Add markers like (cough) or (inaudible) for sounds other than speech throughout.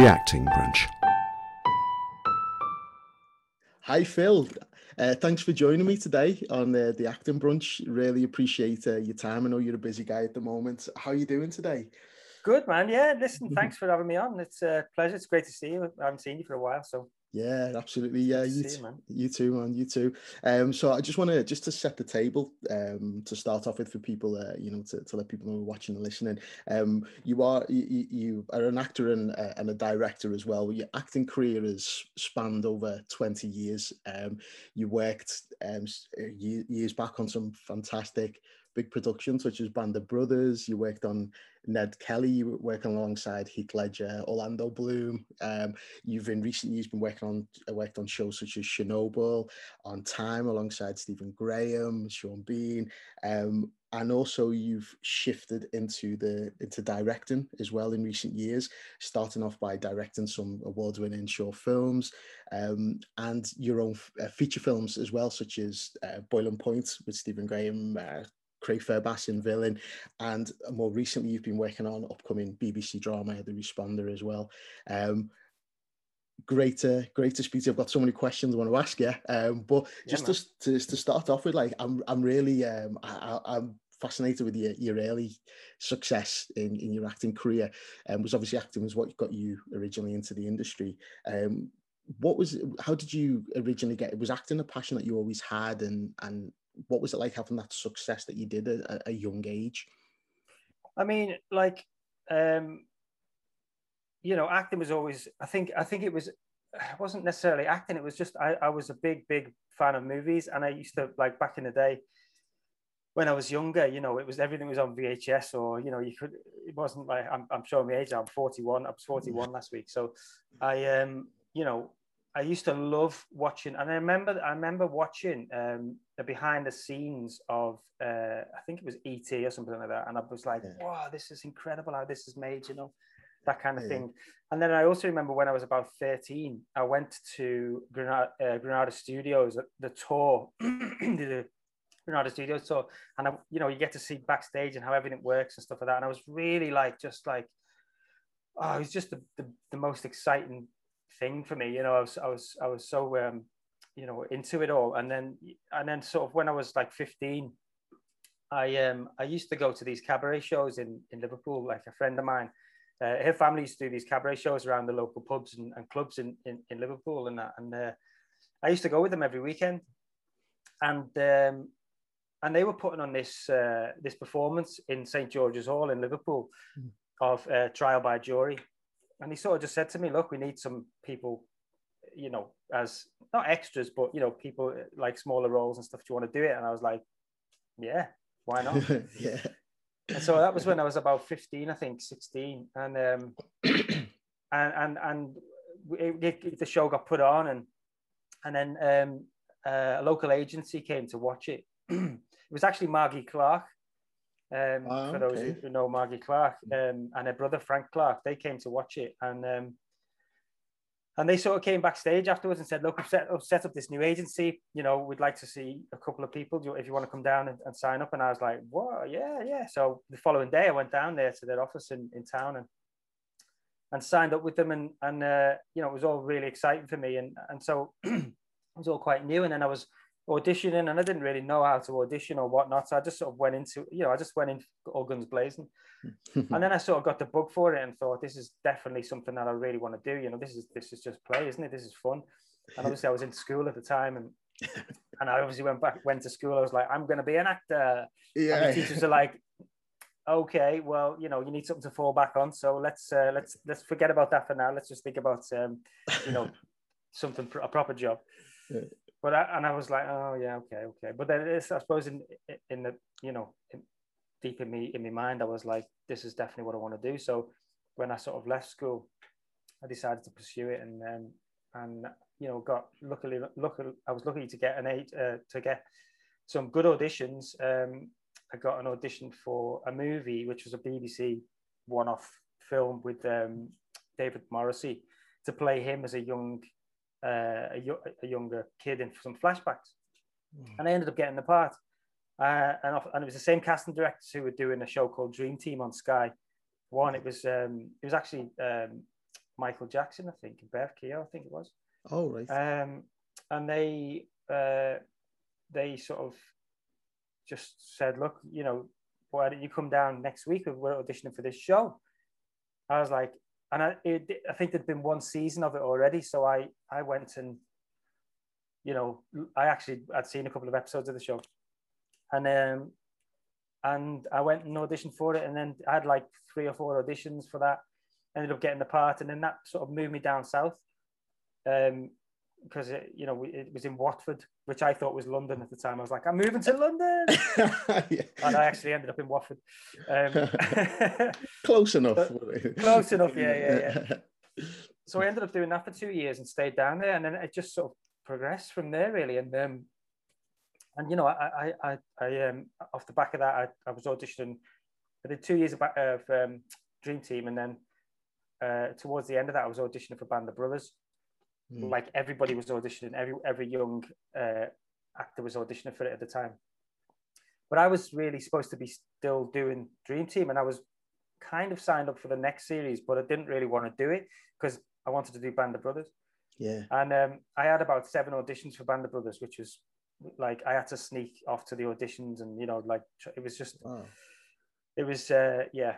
The Acting Brunch. Hi, Phil. Uh, thanks for joining me today on uh, the Acting Brunch. Really appreciate uh, your time. I know you're a busy guy at the moment. How are you doing today? Good, man. Yeah, listen, thanks for having me on. It's a pleasure. It's great to see you. I haven't seen you for a while, so yeah, absolutely. Yeah, you, man. you too, man. You too. Um, so I just want to just to set the table um, to start off with for people, uh, you know, to, to let people know who are watching and listening. Um, you are you, you are an actor and, uh, and a director as well. Your acting career has spanned over twenty years. Um, you worked um, years back on some fantastic big productions such as Band of Brothers. You worked on Ned Kelly. You were working alongside Heath Ledger, Orlando Bloom. Um, you've in recent years been working on uh, worked on shows such as Chernobyl, On Time alongside Stephen Graham, Sean Bean. Um, and also you've shifted into the into directing as well in recent years starting off by directing some award-winning short films um, and your own uh, feature films as well such as uh, boiling point with stephen graham uh, Craig Fairbrass Villain, and more recently you've been working on upcoming BBC drama The Responder as well. Um, great to great to speak to you. I've got so many questions I want to ask you, um, but just yeah, to, to, to start off with, like I'm I'm really um, I, I'm fascinated with your, your early success in, in your acting career. Um, was obviously acting was what got you originally into the industry. Um, what was how did you originally get? it Was acting a passion that you always had, and and what was it like having that success that you did at a young age? I mean, like, um, you know, acting was always. I think. I think it was. It wasn't necessarily acting. It was just. I, I was a big, big fan of movies, and I used to like back in the day when I was younger. You know, it was everything was on VHS, or you know, you could. It wasn't like I'm. I'm showing my age. I'm 41. I was 41 last week, so I um. You know, I used to love watching, and I remember I remember watching um, the behind the scenes of uh, I think it was ET or something like that, and I was like, yeah. "Wow, this is incredible how this is made," you know, that kind of yeah. thing. And then I also remember when I was about thirteen, I went to Granada, uh, Granada Studios, the tour, (clears throat) the Granada Studios tour, and I, you know, you get to see backstage and how everything works and stuff like that. And I was really like, just like, oh, it was just the, the, the most exciting thing for me. You know, I was I was I was so um, you know into it all, and then and then sort of when I was like fifteen, I um I used to go to these cabaret shows in in Liverpool. Like a friend of mine, uh, her family used to do these cabaret shows around the local pubs and, and clubs in, in in Liverpool, and that, and uh, I used to go with them every weekend, and um, and they were putting on this uh, this performance in St George's Hall in Liverpool mm. of uh, Trial by Jury, and he sort of just said to me, "Look, we need some people, you know, as not extras, but you know, people like smaller roles and stuff. Do you want to do it?" And I was like, "Yeah, why not?" (laughs) yeah. And so that was when I was about fifteen, I think, sixteen, and um, (clears throat) and and and it, it, the show got put on, and and then um, uh, a local agency came to watch it. (clears throat) it was actually Margi Clarke um, oh, for those who know Margi Clarke um, and her brother Frank Clarke, they came to watch it, and um, and they sort of came backstage afterwards and said, "Look, we've set, we've set up this new agency. You know, we'd like to see a couple of people if you want to come down and, and sign up." And I was like, "What? Yeah, yeah." So the following day, I went down there to their office in, in town and and signed up with them, and and uh, you know, it was all really exciting for me, and and so (clears throat) it was all quite new. And then I was auditioning and I didn't really know how to audition or whatnot. So I just sort of went into, you know, I just went in all guns blazing. (laughs) and then I sort of got the bug for it and thought, this is definitely something that I really want to do. You know, this is this is just play, isn't it? This is fun. And obviously I was in school at the time and (laughs) and I obviously went back, went to school. I was like, I'm gonna be an actor. Yeah. And the teachers are like, okay, well, you know, you need something to fall back on. So let's uh, let's let's forget about that for now. Let's just think about um, you know, (laughs) something a proper job. But I, and I was like, oh yeah, okay, okay. But then it's, I suppose in in the you know in, deep in me in my mind, I was like, this is definitely what I want to do. So when I sort of left school, I decided to pursue it, and um, and you know got luckily luckily I was lucky to get an eight uh, to get some good auditions. Um, I got an audition for a movie which was a BBC one-off film with um, David Morrissey to play him as a young uh, a, a, younger kid in some flashbacks. Mm. And I ended up getting the part. Uh, and, off, and it was the same casting directors who were doing a show called Dream Team on Sky One. It was um, it was actually um, Michael Jackson, I think, and Bev Keogh, I think it was. Oh right. Um, and they uh, they sort of just said, look, you know, why don't you come down next week? We're auditioning for this show. I was like, and I, it, I think there'd been one season of it already, so I I went and, you know, I actually I'd seen a couple of episodes of the show, and um, and I went and auditioned for it, and then I had like three or four auditions for that. Ended up getting the part, and then that sort of moved me down south. Um, because it, you know it was in Watford, which I thought was London at the time. I was like, I'm moving to (laughs) London, yeah. and I actually ended up in Watford. Um, (laughs) close enough. close enough, yeah, yeah, yeah. (laughs) So I ended up doing that for two years and stayed down there, and then it just sort of progressed from there, really. And um, and you know, I I I, I um, off the back of that, I, I was auditioning. I did two years of, of um, Dream Team, and then uh, towards the end of that, I was auditioning for Band of Brothers Mm. Like everybody was auditioning, every every young uh, actor was auditioning for it at the time. But I was really supposed to be still doing Dream Team, and I was kind of signed up for the next series, but I didn't really want to do it because I wanted to do Band of Brothers. Yeah. And um, I had about seven auditions for Band of Brothers, which was like I had to sneak off to the auditions, and you know, like it was just, wow. it was, uh, yeah,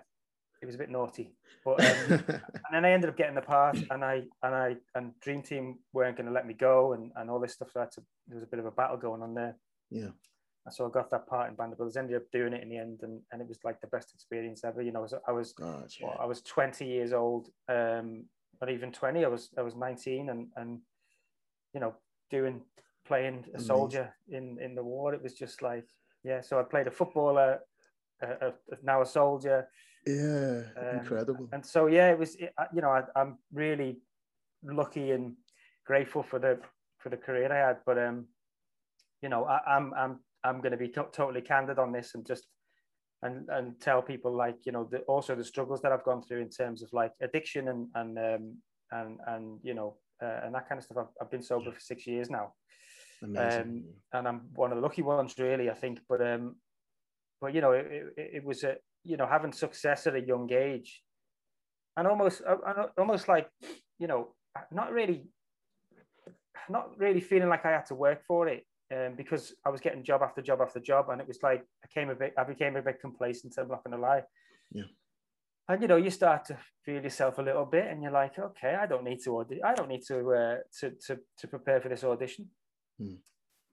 it was a bit naughty. But um, (laughs) and then I ended up getting the part, and I and I and Dream Team weren't going to let me go, and, and all this stuff. So to, there was a bit of a battle going on there. Yeah. So I got that part in Band of Brothers. Ended up doing it in the end, and, and it was like the best experience ever. You know, I was well, I was 20 years old, um, not even 20. I was I was 19, and and you know doing playing a soldier in in the war. It was just like yeah. So I played a footballer, a, a, now a soldier yeah, um, incredible. And so yeah, it was. It, you know, I, I'm really lucky and grateful for the for the career I had. But um, you know, I, am I'm I'm I'm going to be to- totally candid on this and just and and tell people like you know the, also the struggles that I've gone through in terms of like addiction and and um, and and you know uh, and that kind of stuff. I've, I've been sober for six years now. Um, and I'm one of the lucky ones, really. I think, but um, but you know, it, it, it was a you know having success at a young age and almost uh, almost like you know not really not really feeling like i had to work for it um, because i was getting job after job after job and it was like i came a bit i became a bit complacent i'm not going to lie. Yeah. And you know you start to feel yourself a little bit and you're like okay i don't need to audit i don't need to uh, to, to to prepare for this audition. Hmm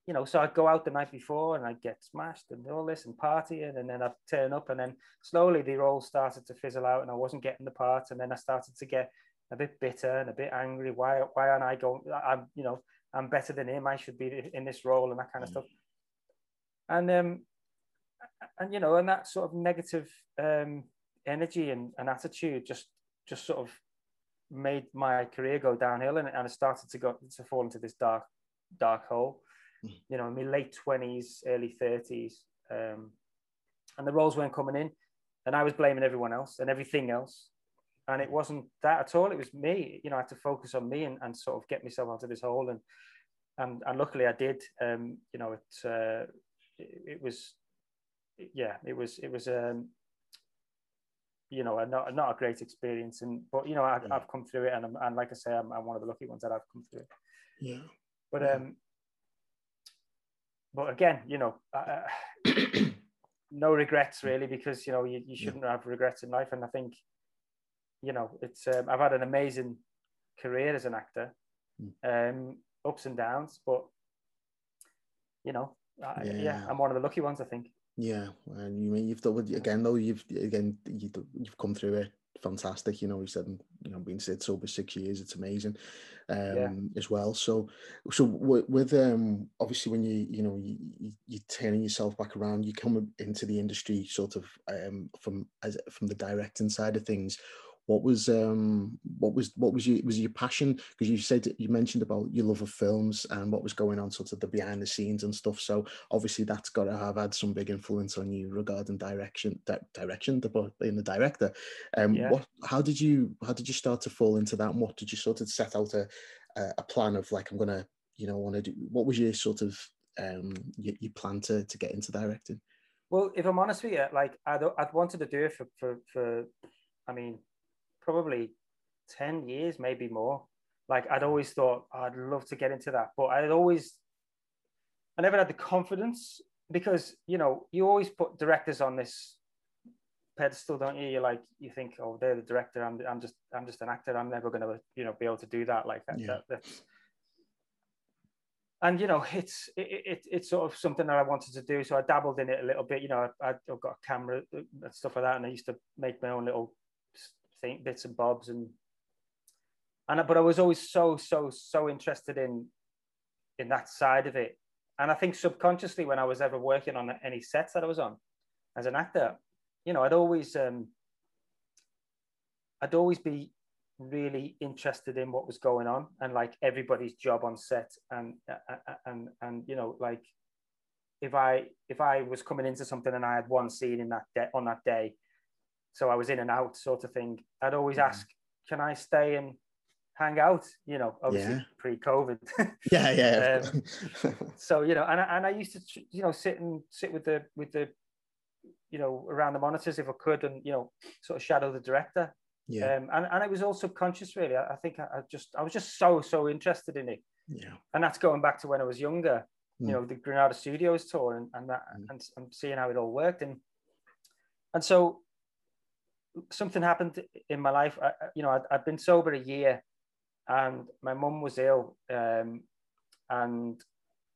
you know, so I'd go out the night before and I'd get smashed and all this and partying, and then I'd turn up, and then slowly the role started to fizzle out, and I wasn't getting the part, and then I started to get a bit bitter and a bit angry. Why, why aren't I going? I'm, you know, I'm better than him. I should be in this role and that kind of mm. stuff. And um, and you know, and that sort of negative um energy and, and attitude just just sort of made my career go downhill, and, and I started to go to fall into this dark dark hole you know, in my late 20s, early 30s. Um, and the roles weren't coming in. And I was blaming everyone else and everything else. And it wasn't that at all. It was me. You know, I had to focus on me and, and sort of get myself out of this hole. And and, and luckily I did. Um, you know, it, uh, it, it was, yeah, it was, it was, um, you know, a not, not a great experience. And, but, you know, I, have come through it. And, I'm, and like I say, I'm, I'm one of the lucky ones that I've come through it. Yeah. But, um, but again, you know, uh, no regrets really because you know you, you shouldn't have regrets in life, and I think you know it's um, I've had an amazing career as an actor, mm. um, ups and downs, but you know, I, yeah. yeah, I'm one of the lucky ones, I think. Yeah, and you mean you've done with again though you've again you've come through it fantastic. You know, he said, you know, being said sober six years, it's amazing um, yeah. as well. So, so with um, obviously when you you know you, you are turning yourself back around, you come into the industry sort of um, from as from the directing side of things what was um what was what was your was your passion? Because you said you mentioned about your love of films and what was going on sort of the behind the scenes and stuff. So obviously that's got to have had some big influence on you regarding direction di- direction the being the director. Um yeah. what how did you how did you start to fall into that and what did you sort of set out a a plan of like i'm gonna you know want to do what was your sort of um your, your plan to to get into directing? Well if i'm honest with you like i'd, I'd wanted to do it for for, for i mean probably 10 years, maybe more. Like I'd always thought oh, I'd love to get into that, but I'd always, I never had the confidence because, you know, you always put directors on this pedestal, don't you? You like, you think, oh, they're the director. I'm, I'm just, I'm just an actor. I'm never going to, you know, be able to do that. Like that, Yeah. that that's, and you know it's it, it, it's sort of something that I wanted to do so I dabbled in it a little bit you know I, I've got a camera and stuff like that and I used to make my own little thing, bits and bobs and and but I was always so so so interested in in that side of it. And I think subconsciously when I was ever working on any sets that I was on as an actor you know I'd always um I'd always be really interested in what was going on and like everybody's job on set and uh, uh, and and you know like if I if I was coming into something and I had one scene in that day on that day, so I was in and out sort of thing. I'd always Mhm. ask, can I stay and hang out? You know, obviously Yeah. pre-COVID. (laughs) yeah, yeah. Um, (laughs) so you know, and I, and I used to you know sit and sit with the with the you know around the monitors if I could, and you know sort of shadow the director. yeah, Um, and and it was all subconscious really. I, I think I, I just I was just so so interested in it, yeah, and that's going back to when I was younger. Mm. You know, the Granada Studios tour and and that Mm. and, and seeing how it all worked and and so something happened in my life. I, I- you know, I'd, I'd been sober a year, and my mum was ill, um, and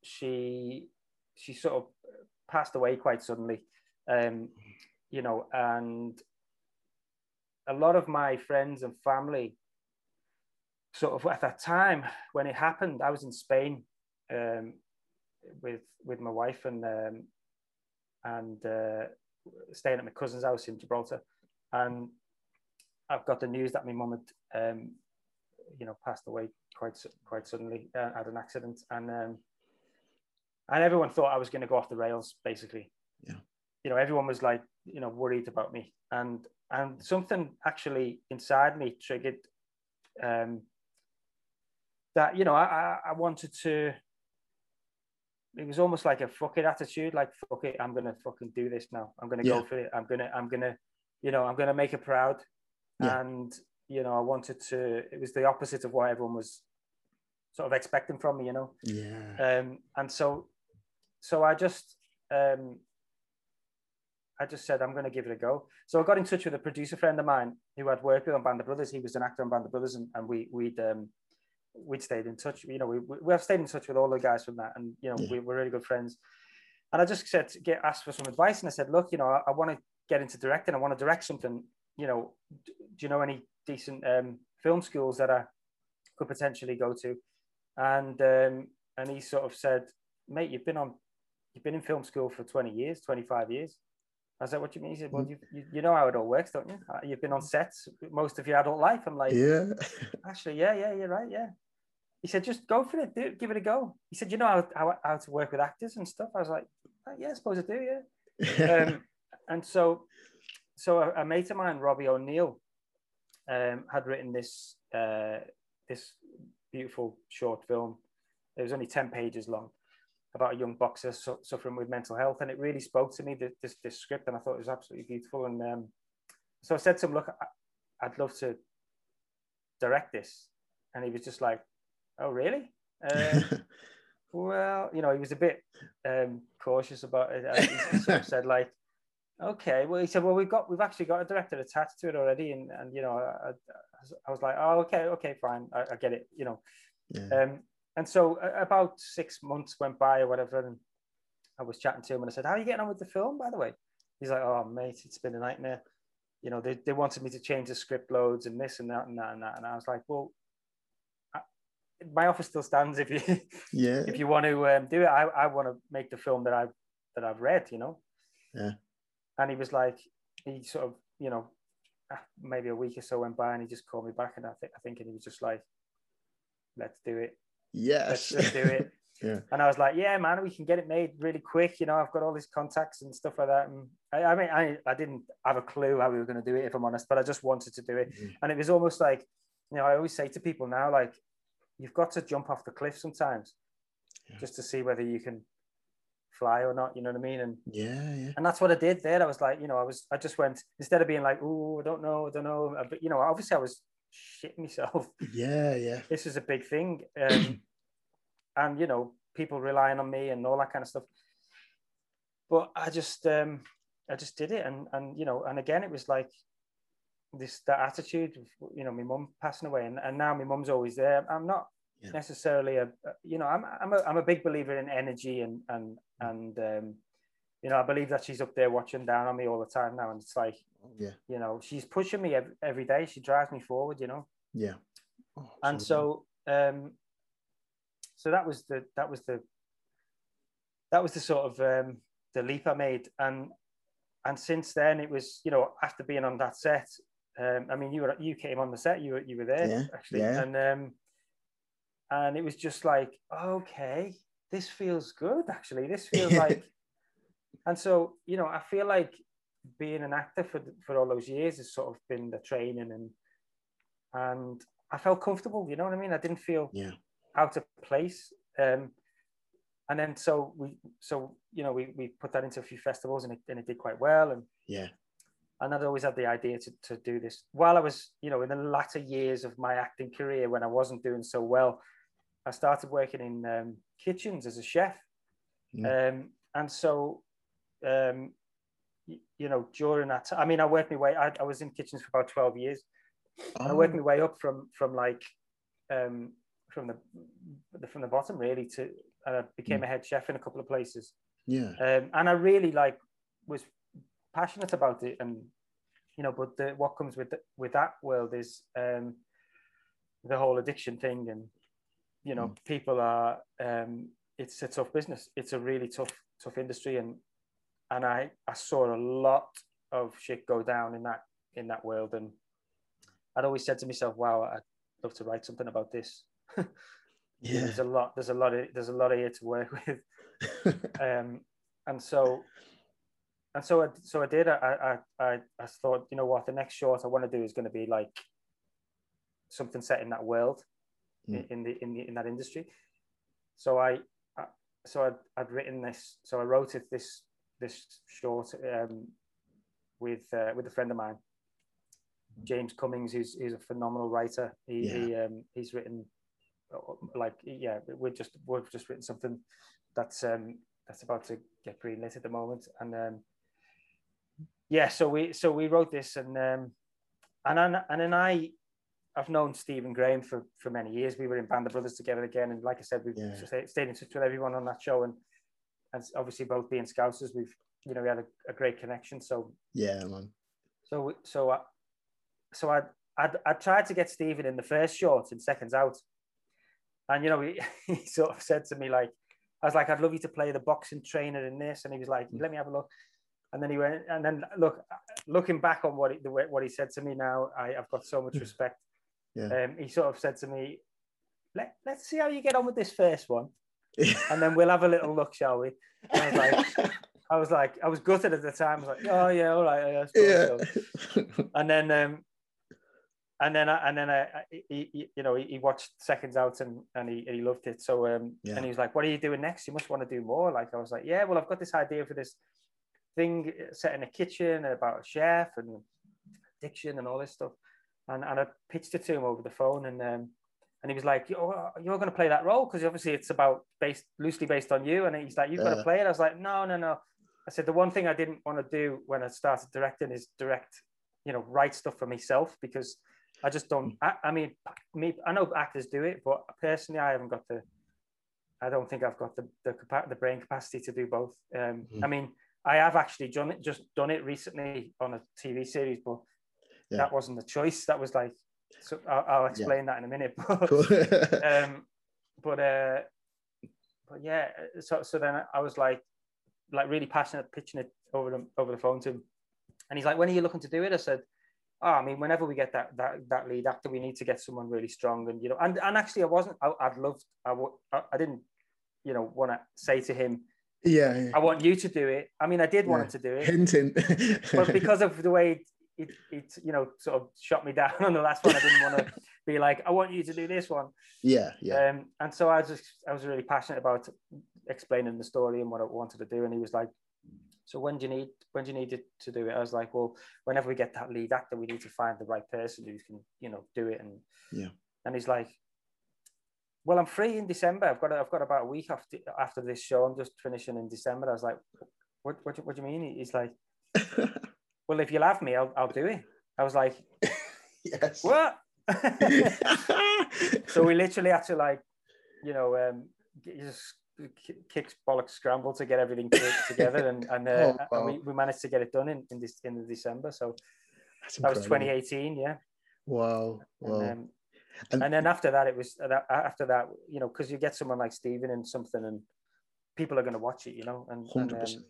she she sort of passed away quite suddenly. Um, you know, and a lot of my friends and family, sort of at that time when it happened, I was in Spain um, with with my wife and um, and uh, staying at my cousin's house in Gibraltar, and I've got the news that my mum had, um, you know, passed away quite quite suddenly, uh, had an accident, and um, and everyone thought I was going to go off the rails, basically. Yeah. You know, everyone was like, you know, worried about me, and and something actually inside me triggered um, that. You know, I I, wanted to. It was almost like a fuck it attitude, like fuck it, I'm gonna fucking do this now. I'm gonna Yeah. go for it. I'm gonna I'm gonna, you know, I'm gonna make her proud. Yeah. And you know, I wanted to. It was the opposite of what everyone was sort of expecting from me. You know, yeah, um, and so so I just um, I just said I'm going to give it a go. So I got in touch with a producer friend of mine who I'd worked with on Band of Brothers. He was an actor on Band of Brothers, and, and we we'd um, we'd stayed in touch. You know, we we have stayed in touch with all the guys from that, and you know, Yeah. we were really good friends. And I just said, get asked for some advice, and I said, look, you know, I, I want to get into directing. I want to direct something. You know, do you know any decent um, film schools that I could potentially go to? And um, and he sort of said, mate, you've been on, you've been in film school for 20 years, 25 years. I said, what do you mean? He said, well, you, you, you know how it all works, don't you? Uh, You've been on sets most of your adult life. I'm like, yeah, (laughs) actually, yeah, yeah, you're right, yeah. He said, just go for it, do, give it a go. He said, you know how, how, how to work with actors and stuff. I was like, "Uh, yeah, I suppose I do, yeah. (laughs) Um, and so, so a, a mate of mine, Robbie O'Neill, um, had written this uh, this beautiful short film. It was only ten pages long about a young boxer su- suffering with mental health, and it really spoke to me. This this, this script, and I thought it was absolutely beautiful. And um, so I said to him, "Look, I, I'd love to direct this," and he was just like, "Oh, really?" Uh, (laughs) well, you know, he was a bit um, cautious about it. He, he (laughs) sort of said like, okay, well, he said, well, we've got, we've actually got a director attached to it already, and and you know, I, I, was like, oh, okay, okay, fine, I, I get it, you know. yeah, Um, and so about six months went by or whatever, and I was chatting to him, and I said, how are you getting on with the film, by the way? He's like, oh, mate, it's been a nightmare. You know, they, they wanted me to change the script loads and this and that and that and that, and I was like, well. I, my offer still stands if you yeah, (laughs) if you want to um, do it, I, I want to make the film that I've that I've read, you know. Yeah. And he was like, he sort of, you know, ah, maybe a week or so went by, and he just called me back, and I think I think and he was just like, let's do it, yes, let's, let's do it. (laughs) yeah, And I was like, yeah, man, we can get it made really quick. You know, I've got all these contacts and stuff like that. And I, I mean, I, I didn't have a clue how we were going to do it, if I'm honest, but I just wanted to do it. Mhm. And it was almost like, you know, I always say to people now, like, you've got to jump off the cliff sometimes Yeah. just to see whether you can fly or not. You know what I mean? And yeah, yeah, and that's what I did there. I was like, you know, I was, I just went instead of being like, oh, I don't know, I don't know. uh, But you know, obviously I was shit myself. (laughs) Yeah, yeah. This is a big thing, um, (clears throat) and you know, people relying on me and all that kind of stuff. But I just, um, I just did it, and and you know, and again, it was like this that attitude. Of, you know, my mum passing away, and, and now my mum's always there. I'm not yeah. necessarily a, you know, I'm I'm a I'm a big believer in energy and and and um, you know, I believe that she's up there watching down on me all the time now, and it's like, yeah, you know, she's pushing me every, every day. She drives me forward, you know. Yeah. Oh, and so, um, so that was the that was the that was the sort of um, the leap I made, and and since then it was, you know, after being on that set, um, I mean, you were you came on the set, you were you were there yeah, actually, yeah. and um, and it was just like, okay, this feels good. Actually, this (laughs) feels like and so you know i feel like being an actor for for all those years has sort of been the training and and i felt comfortable you know what i mean i didn't feel yeah out of place um and then so we so you know we, we put that into a few festivals and it, and it did quite well and yeah and I'd always had the idea to, to do this while I was, you know, in the latter years of my acting career when I wasn't doing so well. I started working in um, kitchens as a chef, mm. um, and so um, you know, during that, I mean, I worked my way. I, I was in kitchens for about twelve years. Oh. I worked my way up from from like um, from the from the bottom really to and I became mm. a head chef in a couple of places. Yeah, um, and I really like was passionate about it, and you know, but the, what comes with the, with that world is um, the whole addiction thing, and you know, mm. people are. Um, it's a tough business. It's a really tough tough industry, and and I, I saw a lot of shit go down in that in that world and I'd always said to myself wow I'd love to write something about this (laughs) yeah there's a lot there's a lot of there's a lot of here to work (laughs) with (laughs) um and so and so I, so I did I, I I I thought you know what the next short I want to do is going to be like something set in that world mm. in, the in the in that industry so I, I so I'd, I'd written this so I wrote it this this short um, with uh, with a friend of mine, James Cummings, who's, who's a phenomenal writer. He, yeah. he um, he's written uh, like yeah, we're just we've just written something that's um, that's about to get greenlit at the moment, and um, yeah, so we so we wrote this, and um, and then, and then I I've known Stephen Graham for for many years. We were in Band of Brothers together again, and like I said, we've yeah. stayed in touch with everyone on that show, and and obviously both being Scousers, we've you know we had a, a great connection. So yeah, man. So so I, so I I I tried to get Stephen in the first short in seconds out, and you know he, (laughs) he sort of said to me like I was like I'd love you to play the boxing trainer in this, and he was like mm. let me have a look. And then he went, and then look, looking back on what he, the what he said to me now, I, I've got so much mm. respect. Yeah. Um, he sort of said to me, Let, let's see how you get on with this first one (laughs) and then we'll have a little look, shall we? And I was like, (laughs) I was like, I was gutted at the time. I was like, oh yeah, all right, yeah. So. And then, um, and then, I, and then, I, he, he, you know, he, he, watched seconds out and and he, he loved it. So, um, yeah. and he was like, what are you doing next? You must want to do more. Like I was like, yeah, well, I've got this idea for this thing set in a kitchen about a chef and addiction and all this stuff. And and I pitched it to him over the phone and. Um, and he was like, "You're, you're going to play that role because obviously it's about based loosely based on you." And he's like, "You've got to play it." I was like, "No, no, no." I said the one thing I didn't want to do when I started directing is direct, you know, write stuff for myself because I just don't. I, I mean, me, I know actors do it, but personally, I haven't got the. I don't think I've got the the, the brain capacity to do both. Um, mm. I mean, I have actually done it, just done it recently on a TV series, but yeah. that wasn't the choice. That was like so I'll, I'll explain yeah. that in a minute. (laughs) But, cool. (laughs) um, but uh, but yeah, so so then I was like, like really passionate, pitching it over the over the phone to him, and he's like, "When are you looking to do it?" I said, "Oh, I mean, whenever we get that that that lead actor, we need to get someone really strong." And you know, and and actually, I wasn't. I, would loved. I would. I didn't. You know, want to say to him, yeah, yeah, I want you to do it. I mean, I did want him to do it. Hinting. but because of the way it, it you know sort of shot me (laughs) down on the last one. I didn't want to (laughs) be like, I want you to do this one. Yeah, yeah. Um, and so I was just I was really passionate about explaining the story and what I wanted to do, and he was like, "So when do you need when do you need it to do it?" I was like, "Well, whenever we get that lead actor, we need to find the right person who can you know do it." And yeah, and he's like, "Well, I'm free in December. I've got I've got about a week after after this show. I'm just finishing in December." I was like, "What what, what do you mean?" He's like, (laughs) "Well, if you'll have me, I'll I'll do it." I was like, (laughs) yes. "What?" (laughs) so we literally had to like, you know, um, just kicks bollocks scramble to get everything together, and (laughs) and, uh, oh, wow. and we, we managed to get it done in in this in December. So that was 2018, yeah. Wow, wow. And, um, and, and, then after that, it was uh, after that, you know, because you get someone like Stephen and something, and people are going to watch it, you know, and and, um,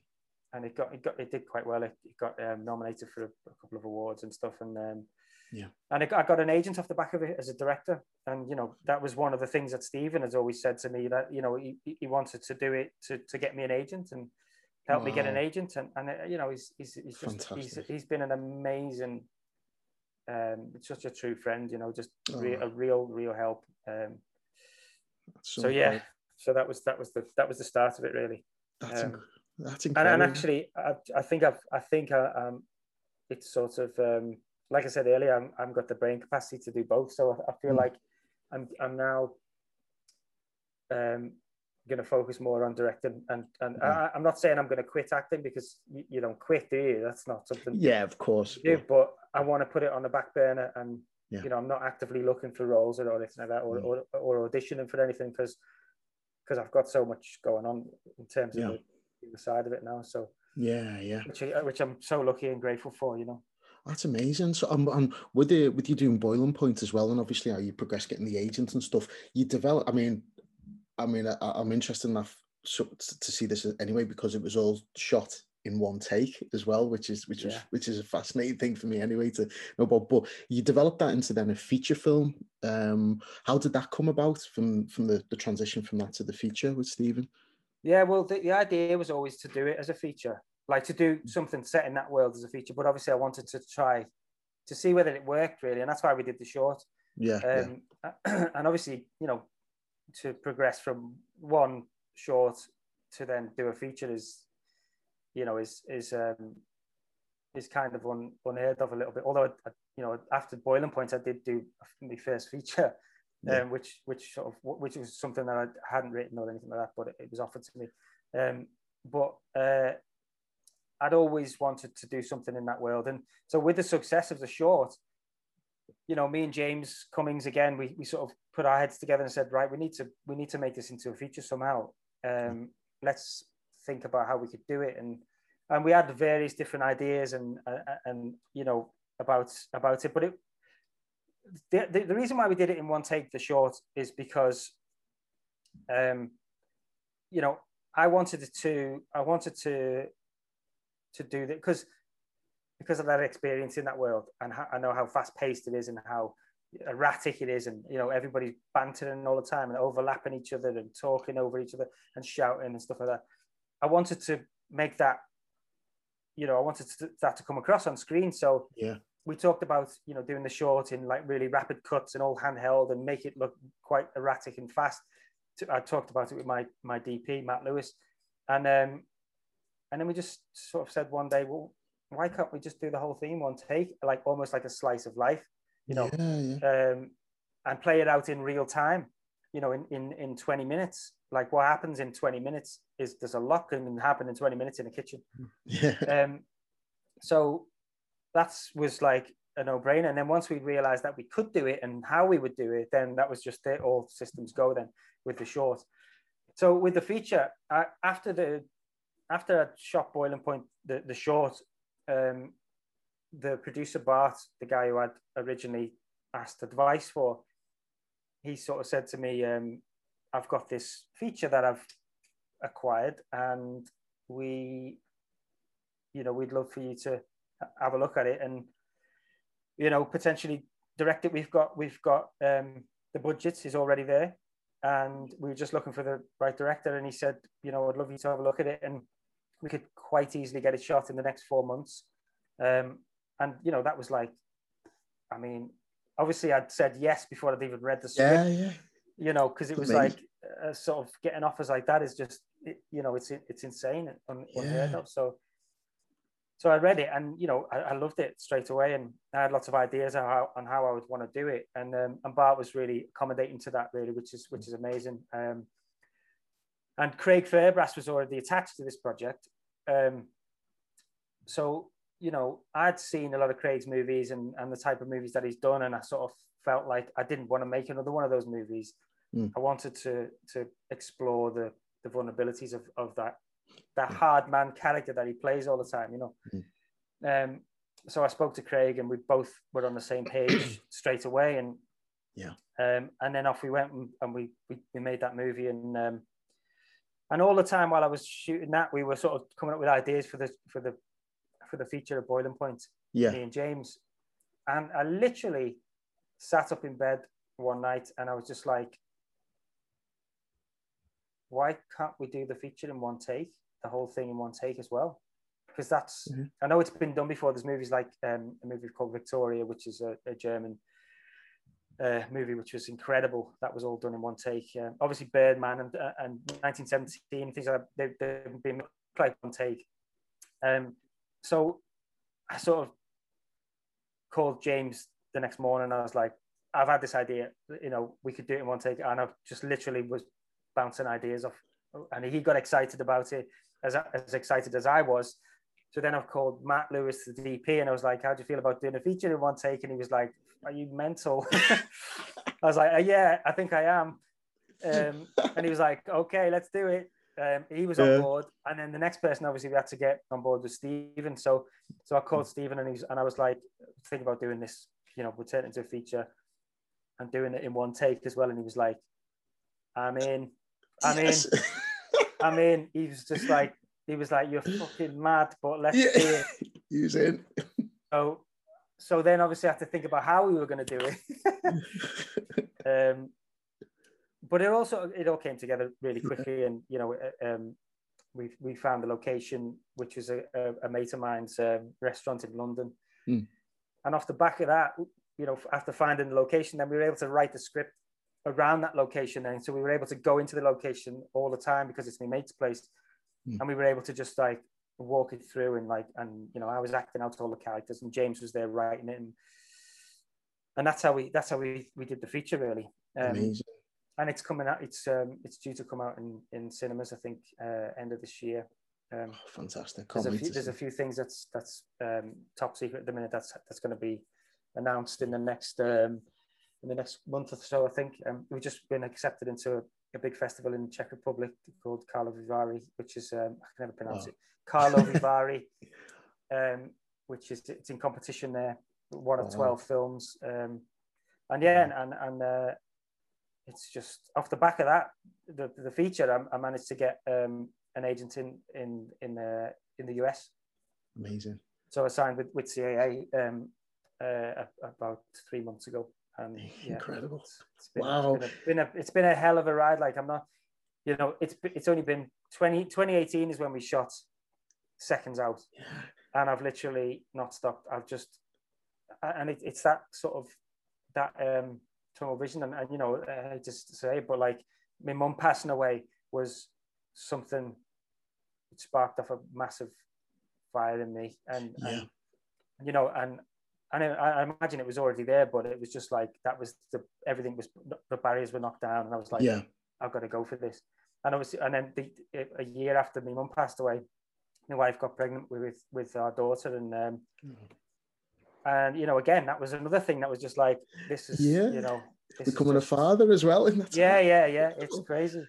and, it got it got it did quite well. It, it got um, nominated for a, a, couple of awards and stuff, and um, yeah. And I got an agent off the back of it as a director. And, you know, that was one of the things that Stephen has always said to me that, you know, he, he wanted to do it to, to get me an agent and help wow. me get an agent. And, and uh, you know, he's, he's, he's just, he's, he's been an amazing, um, such a true friend, you know, just oh. re- a real, real help. Um, so, so yeah, so that was, that was the, that was the start of it really. That's, um, that's incredible. And, and actually, I, I think I've, I think I, uh, um, it's sort of, um, like I said earlier, I'm, I've got the brain capacity to do both. So I, I feel mm. like I'm, I'm now um, going to focus more on directing. And, and mm. I, am not saying I'm going to quit acting because you, you, don't quit, do you? That's not something. Yeah, of course. Do, but I want to put it on the back burner and, yeah. you know, I'm not actively looking for roles or anything like that or, mm. or, or, auditioning for anything because because I've got so much going on in terms yeah. of the, side of it now. So yeah, yeah, which, which I'm so lucky and grateful for, you know. That's amazing. So, um, um, with the with you doing boiling point as well, and obviously how you progress getting the agent and stuff, you develop. I mean, I mean, I, am interested enough so, to see this anyway because it was all shot in one take as well, which is which is which is a fascinating thing for me anyway to know about. But you developed that into then a feature film. Um, how did that come about from from the, the transition from that to the feature with Stephen? Yeah, well, the, the idea was always to do it as a feature like to do something set in that world as a feature. But obviously, I wanted to try to see whether it worked really, and that's why we did the short. Yeah. Um, yeah. (clears throat) and obviously, you know, to progress from one short to then do a feature is, you know, is is um, is kind of un, unheard of a little bit. Although, I, you know, after Boiling Point, I did do my first feature. Yeah. Um, which which sort of which was something that I hadn't written or anything like that, but it, it was offered to me. Um, but uh, I'd always wanted to do something in that world. And so with the success of the short, you know, me and James Cummings again, we, we sort of put our heads together and said, right, we need to we need to make this into a feature somehow. Um, let's think about how we could do it. And and we had various different ideas and and, and you know about about it. But it the, the, the reason why we did it in one take, the short, is because um, you know, I wanted to I wanted to to do that because because of that experience in that world and I know how fast paced it is and how erratic it is and you know everybody's bantering all the time and overlapping each other and talking over each other and shouting and stuff like that. I wanted to make that you know i wanted to, that to come across on screen. So yeah we talked about you know doing the short in like really rapid cuts and all handheld and make it look quite erratic and fast i talked about it with my my dp matt lewis and um and then we just sort of said one day, well, why can't we just do the whole thing one take, like almost like a slice of life, you know, yeah, yeah. Um, and play it out in real time, you know, in, in, in 20 minutes. Like what happens in 20 minutes is there's a lot can happen in 20 minutes in the kitchen. (laughs) Yeah. Um, so that was like a no brainer. And then once we realized that we could do it and how we would do it, then that was just it. All systems go then with the short. So with the feature, uh, after the after I shot Boiling Point, the, the short, um, the producer Bart, the guy who had originally asked advice for, he sort of said to me, um, I've got this feature that I've acquired and we, you know, we'd love for you to have a look at it and, you know, potentially direct it. We've got, we've got um, the budget is already there and we were just looking for the right director and he said you know i'd love you to have a look at it and we could quite easily get it shot in the next four months. Um, and you know that was like, I mean, obviously I'd said yes before I'd even read the script. Yeah, yeah. You know, because it was like uh, sort of getting offers like that is just it, you know, it's it's insane and unheard yeah. of. So, so I read it, and you know, I, I, loved it straight away, and I had lots of ideas on how, on how I would want to do it, and um, and Bart was really accommodating to that, really, which is which is amazing. Um, and Craig Fairbrass was already attached to this project, um, so you know, I'd seen a lot of Craig's movies and and the type of movies that he's done, and I sort of felt like I didn't want to make another one of those movies. Mm. I wanted to to explore the the vulnerabilities of, of that that yeah. hard man character that he plays all the time, you know. Mm. Um, so I spoke to Craig and we both were on the same page (clears throat) straight away and yeah. Um, and then off we went and, and we, we, we made that movie and um, and all the time while I was shooting that we were sort of coming up with ideas for the for the for the feature of Boiling Point. Yeah. Me and James. And I literally sat up in bed one night and I was just like, why can't we do the feature in one take, the whole thing in one take as well? Because that's, mm-hmm. I know it's been done before. There's movies like um, a movie called Victoria, which is a, a German uh, movie, which was incredible. That was all done in one take. Uh, obviously, Birdman and, uh, and 1917, things like that, they've, they've been like one take. Um, so I sort of called James the next morning. I was like, I've had this idea, you know, we could do it in one take. And I just literally was bouncing ideas off. And he got excited about it, as, as excited as I was. So then I've called Matt Lewis, the DP, and I was like, How do you feel about doing a feature in one take? And he was like, Are you mental? (laughs) I was like, uh, Yeah, I think I am. Um, (laughs) and he was like, Okay, let's do it. Um, he was yeah. on board, and then the next person, obviously, we had to get on board was Stephen. So, so I called Stephen, and he's and I was like, "Think about doing this, you know, we're turning into a feature, and doing it in one take as well." And he was like, "I'm in, I'm yes. in, (laughs) I'm in." He was just like, he was like, "You're fucking mad, but let's yeah. do it." (laughs) He's in. So, so then obviously I had to think about how we were going to do it. (laughs) um, but it also it all came together really quickly, and you know, uh, um, we we found the location, which was a, a, a mate of mine's um, restaurant in London, mm. and off the back of that, you know, after finding the location, then we were able to write the script around that location, and so we were able to go into the location all the time because it's my mate's place, mm. and we were able to just like walk it through and like and you know I was acting out all the characters, and James was there writing it, and and that's how we that's how we we did the feature really. Um, Amazing and it's coming out. It's um, it's due to come out in in cinemas. I think uh, end of this year. Um, oh, fantastic! There's a, few, there's a few things that's that's um, top secret at the minute. That's that's going to be announced in the next um, in the next month or so. I think um, we've just been accepted into a, a big festival in the Czech Republic called Carlo Vivari, which is um, I can never pronounce oh. it. Karlovy (laughs) Vary, um, which is it's in competition there. One of oh. twelve films, um, and yeah, and and uh, it's just off the back of that, the, the feature, I, I managed to get um, an agent in in in uh, in the US. Amazing. So I signed with with CAA um, uh, about three months ago, and (laughs) yeah, incredible. It's, it's been, wow, it's been, a, been a it's been a hell of a ride. Like I'm not, you know, it's it's only been 20, 2018 is when we shot seconds out, yeah. and I've literally not stopped. I've just, and it, it's that sort of that um tunnel vision. And, and you know, I just say, but like my mum passing away was something that sparked off a massive fire in me. And, yeah. and you know, and and I, I, imagine it was already there, but it was just like that was the everything was the barriers were knocked down, and I was like, yeah, I've got to go for this. And obviously, and then the, a year after my mum passed away, my wife got pregnant with with our daughter, and um, mm-hmm and you know again that was another thing that was just like this is yeah. you know becoming just, a father as well in that yeah yeah yeah it's (laughs) crazy.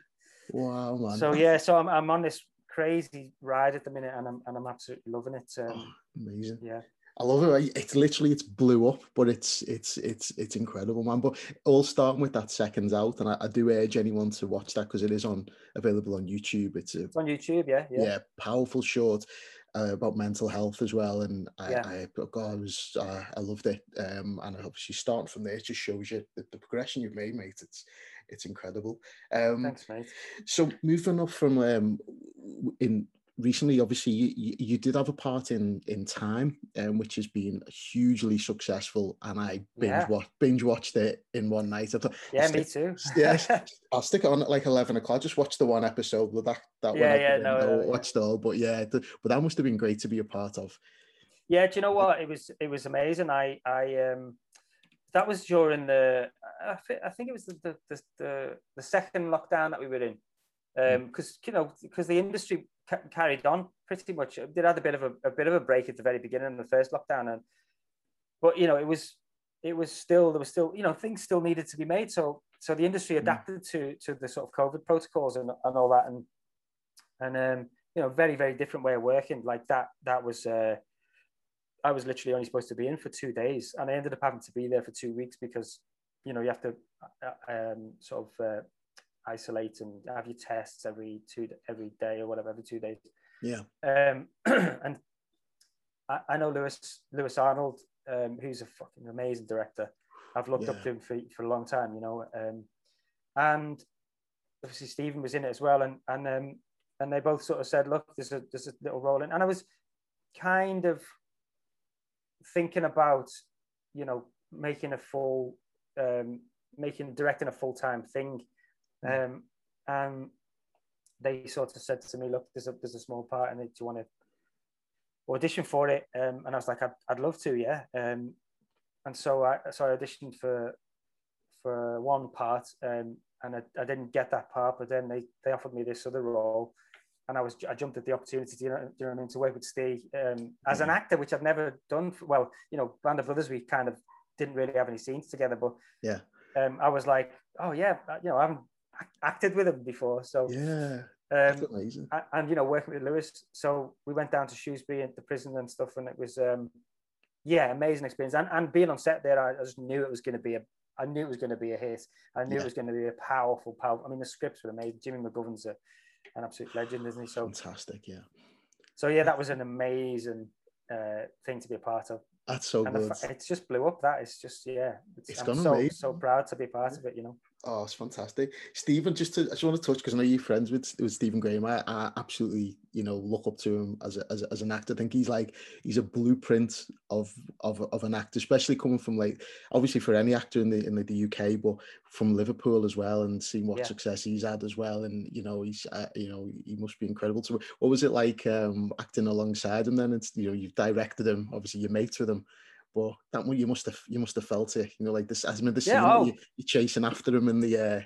Wow man. So yeah so I'm, I'm on this crazy ride at the minute and I'm, and I'm absolutely loving it um, oh, amazing. yeah I love it. It's literally it's blew up, but it's it's it's it's incredible, man. But all starting with that seconds out, and I, I do urge anyone to watch that because it is on available on YouTube. It's, a, it's on YouTube, yeah, yeah, yeah, powerful short uh, about mental health as well. And I, yeah. I, God, I was, uh, I loved it. Um, and obviously starting from there, it just shows you the, the progression you've made, mate. It's, it's incredible. Um, Thanks, mate. So moving up from um, in recently, obviously, you, you, did have a part in in Time, um, which has been hugely successful, and I binge yeah. watched binge watched it in one night. I thought, yeah, me too. yeah, (laughs) I'll stick it on at like eleven o'clock. Just watch the one episode with that that yeah, one. Yeah, no, no, no, watched all, but yeah, the, but that must have been great to be a part of. Yeah, do you know what? It was it was amazing. I I um that was during the I, I think it was the the, the the second lockdown that we were in because um, you know because the industry ca- carried on pretty much. They had a bit of a, a bit of a break at the very beginning of the first lockdown, and but you know it was it was still there was still you know things still needed to be made. So so the industry mm. adapted mm. to to the sort of COVID protocols and, and all that, and and um, you know very very different way of working. Like that that was. Uh, I was literally only supposed to be in for two days, and I ended up having to be there for two weeks because, you know, you have to uh, um, sort of uh, isolate and have your tests every two every day or whatever every two days. Yeah. Um, (clears throat) and I, I, know Lewis Lewis Arnold, um, who's a fucking amazing director. I've looked yeah. up to him for, for a long time, you know. Um, and obviously Stephen was in it as well, and and um, and they both sort of said, look, there's a there's a little role in, and I was kind of thinking about, you know, making a full, um, making directing a full time thing um, and they sort of said to me, look, there's a, there's a small part in it. Do you want to audition for it? Um, and I was like, I'd, I'd love to, yeah. Um, and so I, so I auditioned for, for one part um, and I, I didn't get that part, but then they, they offered me this other role and I was I jumped at the opportunity to you know, you know what I mean to work with Steve um, as an mm-hmm. actor, which I've never done. For, well, you know, Band of Brothers, we kind of didn't really have any scenes together, but yeah, um, I was like, oh yeah, you know, I haven't acted with him before. So yeah, um, amazing. And, you know, working with Lewis, so we went down to Shrewsbury and the prison and stuff, and it was um, yeah, amazing experience. And and being on set there, I, just knew it was going to be a. I knew it was going to be a hit. I knew yeah. it was going to be a powerful, powerful. I mean, the scripts were amazing. Jimmy McGovern's a, an absolute legend, isn't he? So fantastic, yeah. So yeah, that was an amazing uh, thing to be a part of. That's so and good. It's just blew up. That is just yeah. It's, it's I'm so, so proud to be part of it. You know. Oh, it's fantastic, Stephen. Just to, I just want to touch because I know you're friends with with Stephen Graham. I, I absolutely, you know, look up to him as a, as, a, as an actor. I think he's like he's a blueprint of of of an actor, especially coming from like obviously for any actor in the in the, the UK, but from Liverpool as well, and seeing what yeah. success he's had as well. And you know, he's uh, you know he must be incredible. To what was it like um, acting alongside him? Then it's you know you've directed him, obviously you're mates with him. But that one you must have you must have felt it, you know, like this as in the scene yeah, oh. you, are chasing after him in the uh,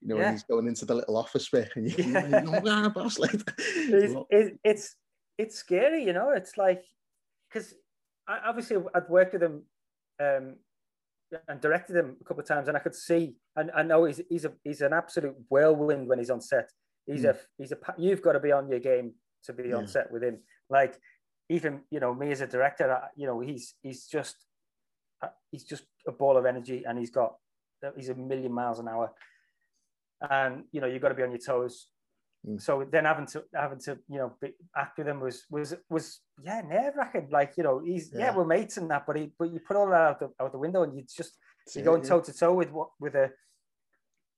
you know, yeah. when he's going into the little office bit and you, yeah. you know, ah, boss, like (laughs) it's, it's it's scary, you know. It's like because obviously I'd worked with him um, and directed him a couple of times, and I could see, and I know he's he's a he's an absolute whirlwind when he's on set. He's mm. a he's a you've got to be on your game to be on set with him. Like even you know me as a director, you know he's he's just uh, he's just a ball of energy, and he's got he's a million miles an hour, and you know you've got to be on your toes. Mm. So then having to having to you know be, act with him was was was yeah nerve wracking. Like you know he's yeah. yeah. we're mates and that, but he but you put all that out the out the window and you just you're going toe to toe with what with a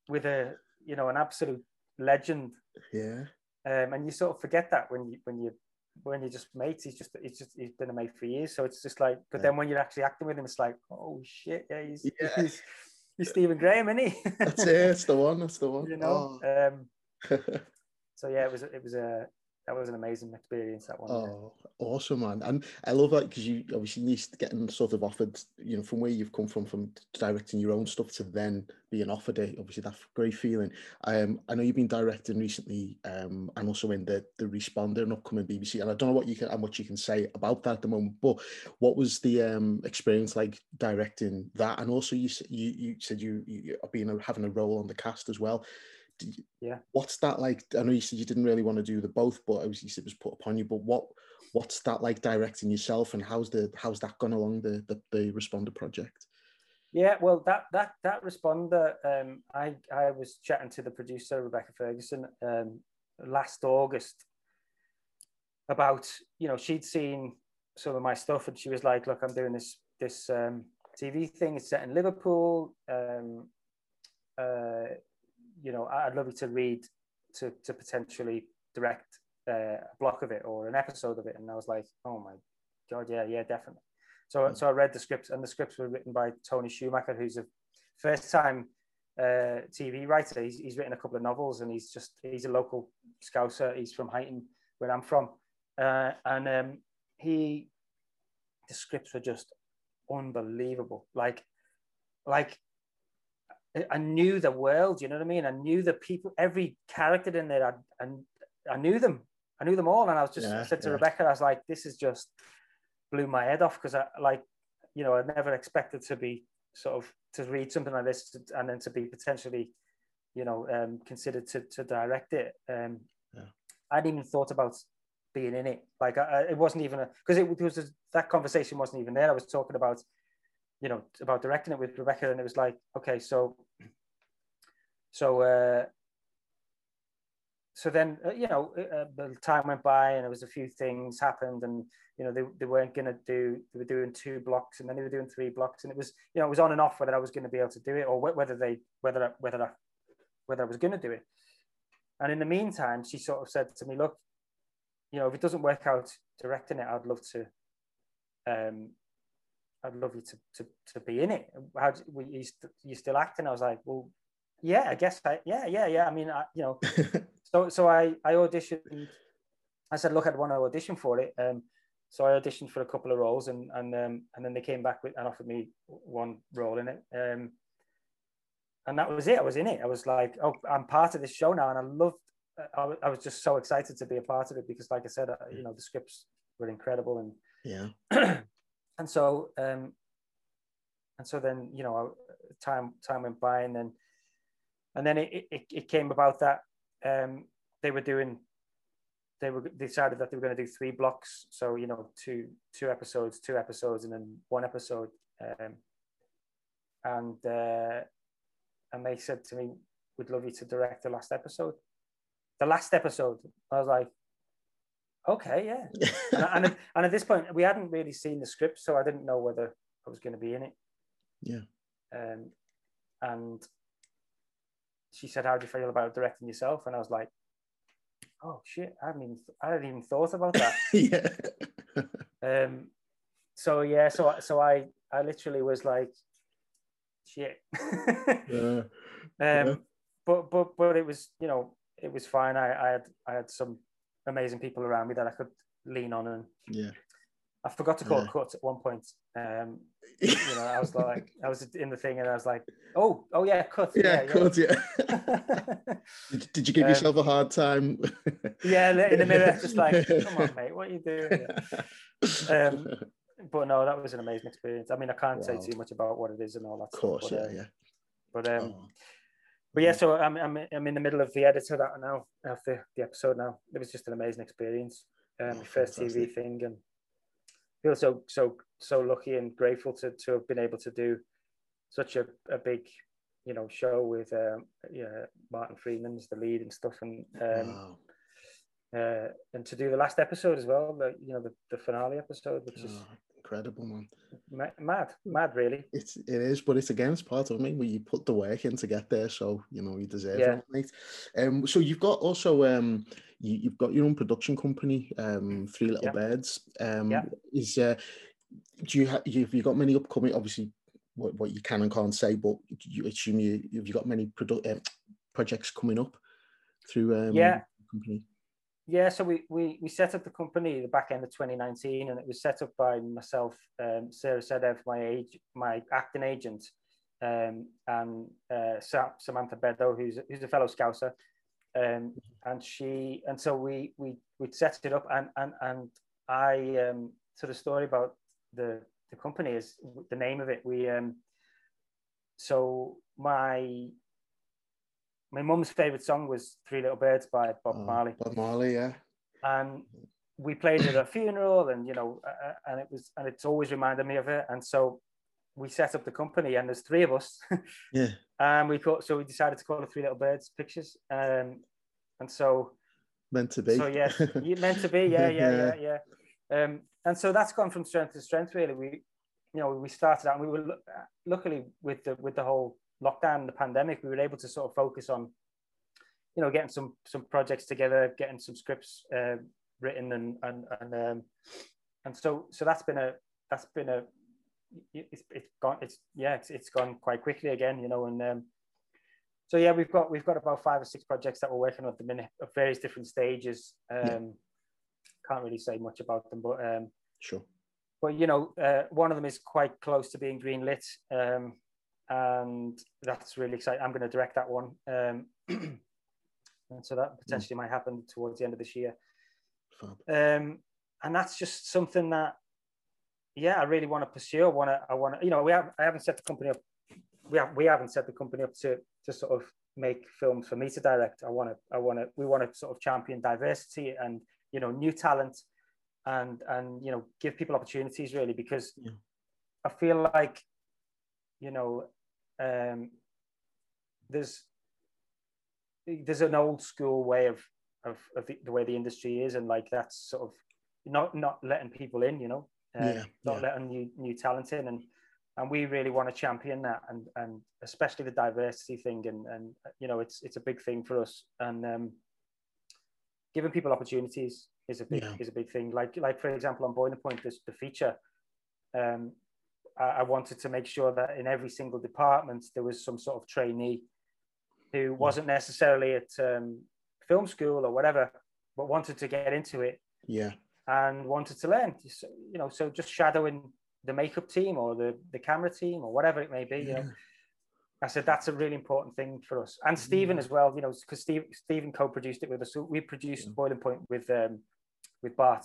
with a you know an absolute legend. Yeah. Um, and you sort of forget that when you when you when you're just mates, he's just he's just he's been a mate for years. So it's just like, but yeah. then when you're actually acting with him, it's like, oh shit, yeah, he's yeah. (laughs) he's, he's Stephen Graham, isn't he? that's it. That's the one. That's the (laughs) one. You know. Oh. Um, (laughs) so yeah, it was it was a that was an amazing experience. That one. Oh, awesome, man! And I love that because you obviously you're getting sort of offered, you know, from where you've come from, from directing your own stuff to then being offered it. Obviously, that great feeling. Um, I know you've been directing recently, um, and also in the the Responder and upcoming BBC. And I don't know what you can, how much you can say about that at the moment. But what was the um experience like directing that? And also, you you you said you you being having a role on the cast as well yeah. What's that like? I know you said you didn't really want to do the both but obviously it was put upon you but what what's that like directing yourself and how's the how's that gone along the the, the responder project? Yeah well that that that responder um i i was chatting to the producer rebecca ferguson um last august about you know she'd seen some of my stuff and she was like look i'm doing this this um tv thing it's set in liverpool um uh you know, I'd love you to read to, to potentially direct uh, a block of it or an episode of it, and I was like, oh my god, yeah, yeah, definitely. So mm. so I read the scripts, and the scripts were written by Tony Schumacher, who's a first time uh, TV writer. He's, he's written a couple of novels, and he's just he's a local Scouser. He's from Huyton, where I'm from, uh, and um, he the scripts were just unbelievable. Like like I knew the world, you know what I mean? I knew the people, every character in there, I, and I knew them. I knew them all. And I was just yeah, I said to yeah. Rebecca, I was like, this is just blew my head off because I like, you know, I never expected to be sort of to read something like this and then to be potentially, you know, um, considered to, to direct it. Um, yeah. I hadn't even thought about being in it. Like I, it wasn't even because it, it was a, that conversation wasn't even there. I was talking about you know about directing it with Rebecca, and it was like, okay, so so uh, so then uh, you know uh, uh time went by, and there was a few things happened, and you know they, they weren't going to do they were doing two blocks, and then they were doing three blocks, and it was you know it was on and off whether I was going to be able to do it or whether they whether whether I, whether I was going to do it. And in the meantime, she sort of said to me, "Look, you know, if it doesn't work out directing it, I'd love to um, I'd love you to, to, to be in it. How do, you, st- you still acting? I was like, well, yeah, I guess I, yeah, yeah, yeah. I mean, I, you know, (laughs) so, so I, I auditioned, I said, look, I'd want to audition for it. Um, so I auditioned for a couple of roles and, and, um, and then they came back with and offered me one role in it. Um, and that was it. I was in it. I was like, oh, I'm part of this show now. And I loved, I, I was just so excited to be a part of it because like I said, you know, the scripts were incredible and yeah. (clears throat) and so um, and so then you know time time went by and then and then it, it, it came about that um, they were doing they were decided that they were going to do three blocks. So you know two two episodes two episodes and then one episode um, and uh, and they said to me we'd love you to direct the last episode. The last episode i was like okay, yeah. (laughs) and, and, and, at this point, we hadn't really seen the script, so I didn't know whether I was going to be in it. Yeah. Um, and she said, "How do you feel about directing yourself?" And I was like, "Oh shit, I haven't even, I hadn't even thought about that." (laughs) yeah. um. So yeah, so so I I literally was like, "Shit." yeah. (laughs) Um. Yeah. But but but it was you know it was fine. I I had I had some amazing people around me that I could lean on and yeah. I forgot to call yeah. cut at one point. Um, (laughs) you know, I was like, I was in the thing, and I was like, "Oh, oh yeah, cut." Yeah, yeah cut. Yeah. (laughs) did, did, you give um, yourself a hard time? yeah, in the mirror, (laughs) just like, "Come on, mate, what are you doing?" Um, but no, that was an amazing experience. I mean, I can't wow. say too much about what it is and all that. Of course, stuff, but, yeah, uh, yeah. But um, oh but yeah, so I'm, I'm, I'm in the middle of the edit of that now, of the, the episode now. It was just an amazing experience. Um, oh, first TV thing, and feel so so so lucky and grateful to to have been able to do such a, a big you know show with um, yeah Martin Freeman's the lead and stuff, and um, wow. uh, and to do the last episode as well, the you know the, the finale episode, which oh, is incredible, man. Mad, mad, really. It's it is, but it's against part of me where you put the work in to get there, so you know you deserve yeah. it, mate. Um, so you've got also um, you, have got your own production company, um, Three Little yeah. Birds. Um, yeah. is uh, do you have you, have you got many upcoming? Obviously, what, what you can and can't say, but you assume you have you got many produ- uh, projects coming up through um, yeah company. Yeah, so we, we we set up the company the back end of 2019, and it was set up by myself, um, Sarah Sedev, my age, my acting agent, um, and uh, Samantha Beddoe, who's who's a fellow Scouser, um, and she and so we we we set it up, and and and I um, so the story about the the company is the name of it. We um, so my my mum's favorite song was Three Little Birds by Bob oh, Marley. Bob Marley, yeah. And we played at a funeral, and you know, uh, uh, and it was, and it's always reminded me of it. And so we set up the company, and there's three of us. (laughs) yeah. And we call, so we decided to call it Three Little Birds Pictures. Um, and so meant to be. So (laughs) yeah, meant to be. Yeah, yeah, yeah, yeah. yeah. Um, and so that's gone from strength to strength. Really, we, you know, we started out, and we were luckily with the with the whole lockdown, the pandemic, we were able to sort of focus on you know, getting some some projects together, getting some scripts uh, written, and and and um, and so so that's been a that's been a it's it's gone it's yeah it's, it's gone quite quickly again, you know, and um, so yeah, we've got we've got about five or six projects that we're working on at the minute at various different stages. Um, yeah. Can't really say much about them, but um, sure. But you know, uh, one of them is quite close to being greenlit, um, and that's really exciting. I'm going to direct that one, um, (clears throat) and so that potentially mm. might happen towards the end of this year. Um, and that's just something that, yeah, I really want to pursue. I want to, I want to, you know, we have I haven't set the company up we have we haven't set the company up to to sort of make films for me to direct. I want to I want to we want to sort of champion diversity and you know new talent and and you know give people opportunities really because yeah. I feel like you know um, there's there's an old school way of of, of the, the, way the industry is and like that's sort of not not letting people in you know uh, yeah, not yeah. letting new new talent in and and we really want to champion that and and especially the diversity thing and and you know it's it's a big thing for us and um, giving people opportunities is a big yeah. is a big thing like like for example on boiling point this the feature um, I, I, wanted to make sure that in every single department there was some sort of trainee who wasn't necessarily at um, film school or whatever but wanted to get into it yeah and wanted to learn you know so just shadowing the makeup team or the, the camera team or whatever it may be. Yeah. You know, I said that's a really important thing for us, and Stephen as well. You know, because Steve, Stephen co-produced it with us. So we produced yeah. Boiling Point with um, with Bart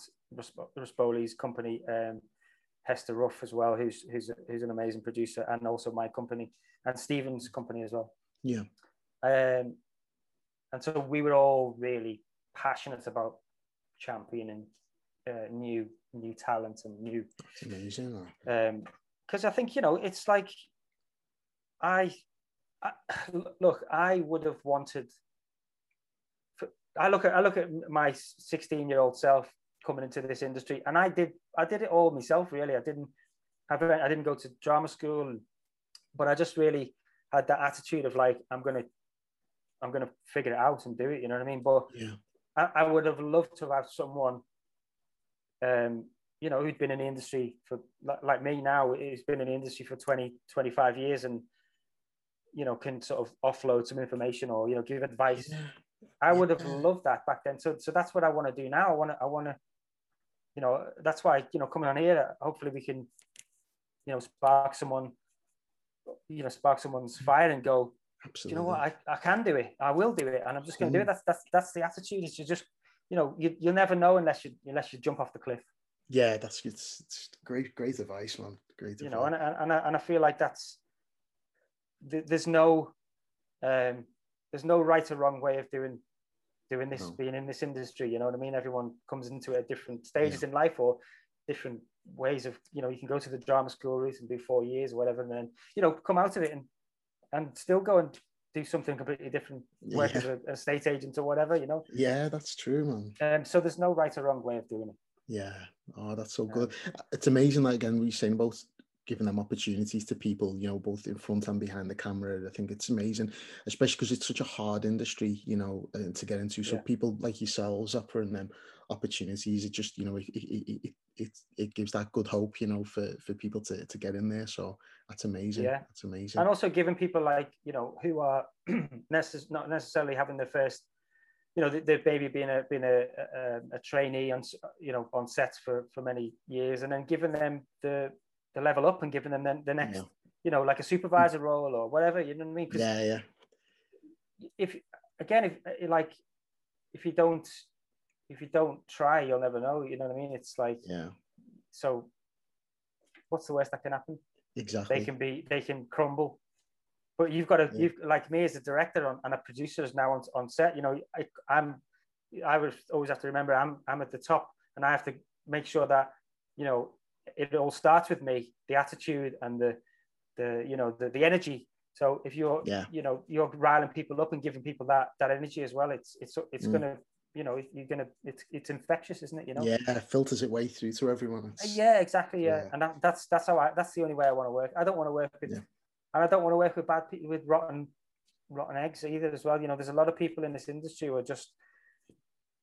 Ruspoli's company, um, Hester Ruff as well, who's who's who's an amazing producer, and also my company and Stephen's company as well. Yeah. Um, and so we were all really passionate about championing uh, new new talent and new. That's amazing. Because um, I think you know it's like I, I (sighs) look. I would have wanted. I look at I look at my 16 year old self coming into this industry, and I did I did it all myself. Really, I didn't I didn't go to drama school, but I just really had that attitude of like I'm gonna I'm gonna figure it out and do it. You know what I mean? But yeah. I, I would have loved to have someone um, you know, who'd been in the industry for like, like me now, who's been in the industry for 20, 25 years and, you know, can sort of offload some information or, you know, give advice. Yeah. I would have loved that back then. So, so that's what I want to do now. I want to, I want to, you know, that's why, you know, coming on here, hopefully we can, you know, spark someone, you know, spark someone's fire and go, Absolutely. you know what, I, I can do it. I will do it. And I'm just going to do it. That's, that's, that's the attitude is you just you know, you, you'll never know unless you unless you jump off the cliff. Yeah, that's it's, it's great, great advice, man. Great. You know, and, and and I, and I feel like that's there's no um, there's no right or wrong way of doing doing this, no. being in this industry. You know what I mean? Everyone comes into it at different stages yeah. in life or different ways of you know you can go to the drama school route and do four years or whatever and then you know come out of it and and still go and do something completely different, work yeah. as a, a state agent or whatever, you know? Yeah, that's true, man. Um, so there's no right or wrong way of doing it. Yeah. Oh, that's so good. it's amazing, like, again, we're saying about giving them opportunities to people, you know, both in front and behind the camera. I think it's amazing, especially because it's such a hard industry, you know, uh, to get into. So yeah. people like yourselves offering them opportunities, it just, you know, it, it, it, it, it gives that good hope, you know, for, for people to, to get in there. So that's amazing. Yeah. That's amazing. And also giving people like, you know, who are (clears throat) necess- not necessarily having their first you know, the, the baby being a being a, a, a, trainee on you know on sets for for many years, and then giving them the the level up and giving them the, the next, yeah. you know, like a supervisor role or whatever. You know what I mean? Yeah, yeah. If again, if eh, like, if you don't, if you don't try, you'll never know. You know what I mean? It's like, yeah. So, what's the worst that can happen? Exactly. They can be, they can crumble. But you've got to, yeah. you've like me as a director on, and a producer is now on, on set. You know, I, I'm, I would always have to remember I'm, I'm at the top, and I have to make sure that, you know, it all starts with me, the attitude and the, the you know, the, the energy. So if you're, yeah. you know, you're riling people up and giving people that that energy as well, it's it's it's mm. gonna, you know, you're gonna, it's it's infectious, isn't it? You know. Yeah, it filters it way through to everyone. It's, yeah, exactly. Yeah, yeah. and that, that's that's how I. That's the only way I want to work. I don't want to work with, yeah. and I don't want to work with bad people with rotten rotten eggs either as well. You know, there's a lot of people in this industry who are just,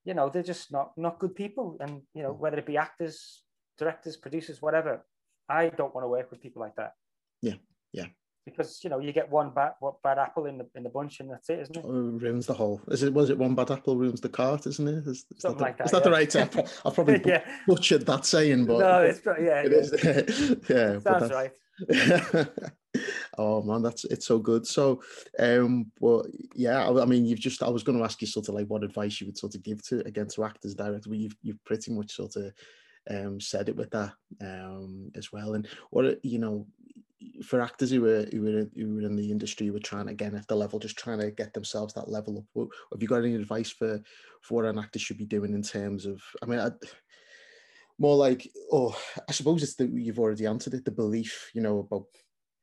you know, they're just not not good people, and you know, whether it be actors, directors, producers, whatever. I don't want to work with people like that. Yeah, yeah. Because you know you get one bad what bad apple in the in the bunch and that's it, isn't it? Oh, ruins the whole. Is it was it one bad apple ruins the cart, isn't it? Is, is Something that, like the, that, Is that yeah. the right apple? (laughs) I've probably yeah, butchered that saying, but no, it's yeah, it yeah. is. (laughs) yeah, sounds that's- right. (laughs) oh man, that's it's so good. So, um, well, yeah, I, I mean, you've just I was going to ask you sort of like what advice you would sort of give to again to actors directors, but you've you've pretty much sort of um said it with that um as well. And what you know, for actors who were who were who were in the industry were trying again at the level, just trying to get themselves that level up. Have you got any advice for for what an actor should be doing in terms of? I mean, I, more like, oh, I suppose it's that you've already answered it. The belief, you know, about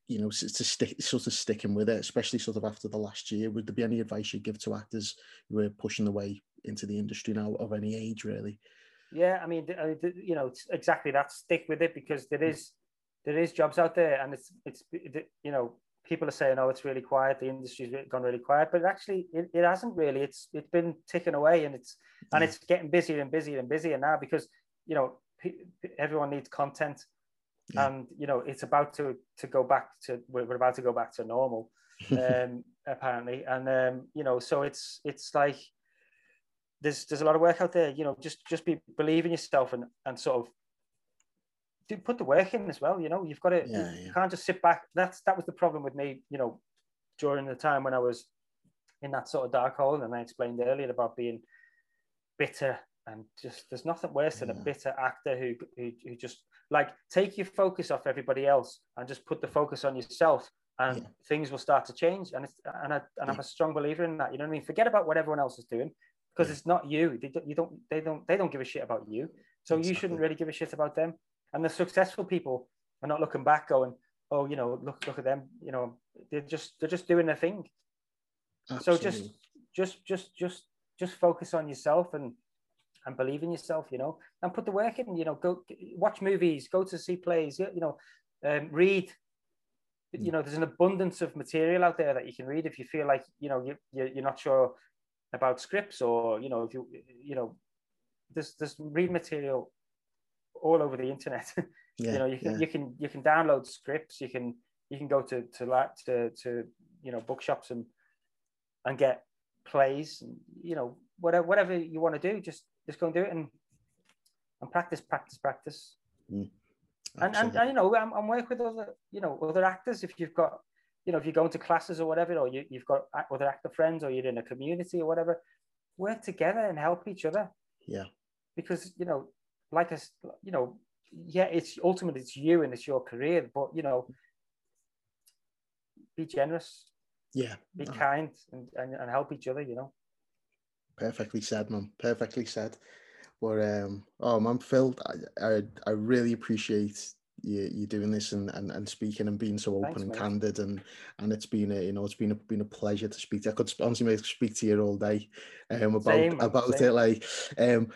you know, to stick sort of sticking with it, especially sort of after the last year. Would there be any advice you'd give to actors who are pushing the way into the industry now of any age, really? Yeah, I mean, uh, you know, it's exactly that. Stick with it because there is there is jobs out there, and it's it's you know people are saying, oh, it's really quiet. The industry's gone really quiet, but actually, it, it hasn't really. It's it's been ticking away, and it's and Yeah. it's getting busier and busier and busier now because you know everyone needs content, Yeah. and you know it's about to to go back to we're, we're about to go back to normal, (laughs) um, apparently, and um, you know so it's it's like there's there's a lot of work out there. You know, just just be believe in yourself and and sort of do put the work in as well. You know, you've got to Yeah, you yeah. can't just sit back. That's that was the problem with me. You know, during the time when I was in that sort of dark hole, and I explained earlier about being bitter and just there's nothing worse than a bitter actor who, who who just like take your focus off everybody else and just put the focus on yourself and Yeah. things will start to change and it's and, I, and I'm a strong believer in that you know what I mean forget about what everyone else is doing because Yeah. it's not you. They don't, you don't they don't they don't give a shit about you. So you shouldn't really give a shit about them. And the successful people are not looking back going oh you know look look at them. You know they're just they're just doing their thing. So just just just just just focus on yourself and and believe in yourself you know and put the work in you know go watch movies go to see plays you know um, read. You know there's an abundance of material out there that you can read if you feel like you know you, you're, you're not sure about scripts or you know if you you know there's there's read material all over the internet. (laughs) Yeah, you know you can yeah. you can you can download scripts you can you can go to to la- to, to you know bookshops and and get plays and you know whatever whatever you want to do just just go and do it and and practice practice practice. Mm. And, and and you know I'm, I'm work with other you know other actors if you've got you know if you're going to classes or whatever or you, you've got other actor friends or you're in a community or whatever work together and help each other yeah, because you know like us you know yeah it's ultimately it's you and it's your career but you know be generous yeah. be kind and, and, and help each other you know Perfectly said, man. Perfectly said. But um, oh man, Phil, I I, I really appreciate you, you doing this and, and, and speaking and being so open Thanks, and mate. candid and and it's been a you know it's been a been a pleasure to speak to. you. I could honestly mate, speak to you all day um about Same, about same. it. Like um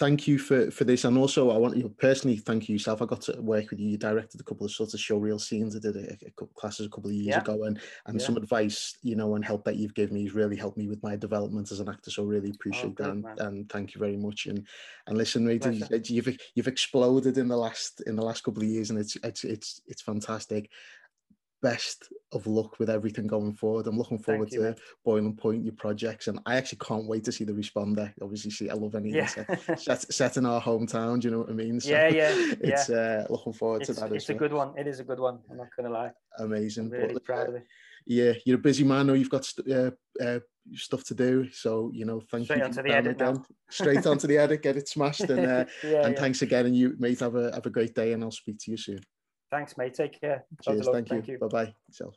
thank you for for this and also I want you personally thank you yourself. I got to work with you. You directed a couple of sort of show reel scenes. I did a, a couple classes a couple of years Yeah. ago and and Yeah. some advice, you know, and help that you've given me has really helped me with my development as an actor. So really oh, appreciate that good, and, and thank you very much. And and listen, Pleasure. you've you've exploded in the last in the last couple of years, and it's it's it's it's fantastic. Best of luck with everything going forward. I'm looking forward you, to. Boiling Point, your projects, and I actually can't wait to see the responder. Obviously, see, I love any yeah set, set, set in our hometown. Do you know what I mean? Yeah, yeah, (laughs) It's uh, looking forward it's, to that. it's a good one it is a good one i'm not gonna lie amazing. i'm But, really uh, proud of it yeah, you're a busy man. Know you've got st- uh, uh, stuff to do, so you know, thank Straight you. onto for the your time edit. Straight onto the edit, get it (laughs) smashed, and uh, yeah, and yeah. thanks again. And you, mate, have a have a great day, and I'll speak to you soon. Thanks mate take care Cheers. Thank you. thank you Bye bye. Yourself.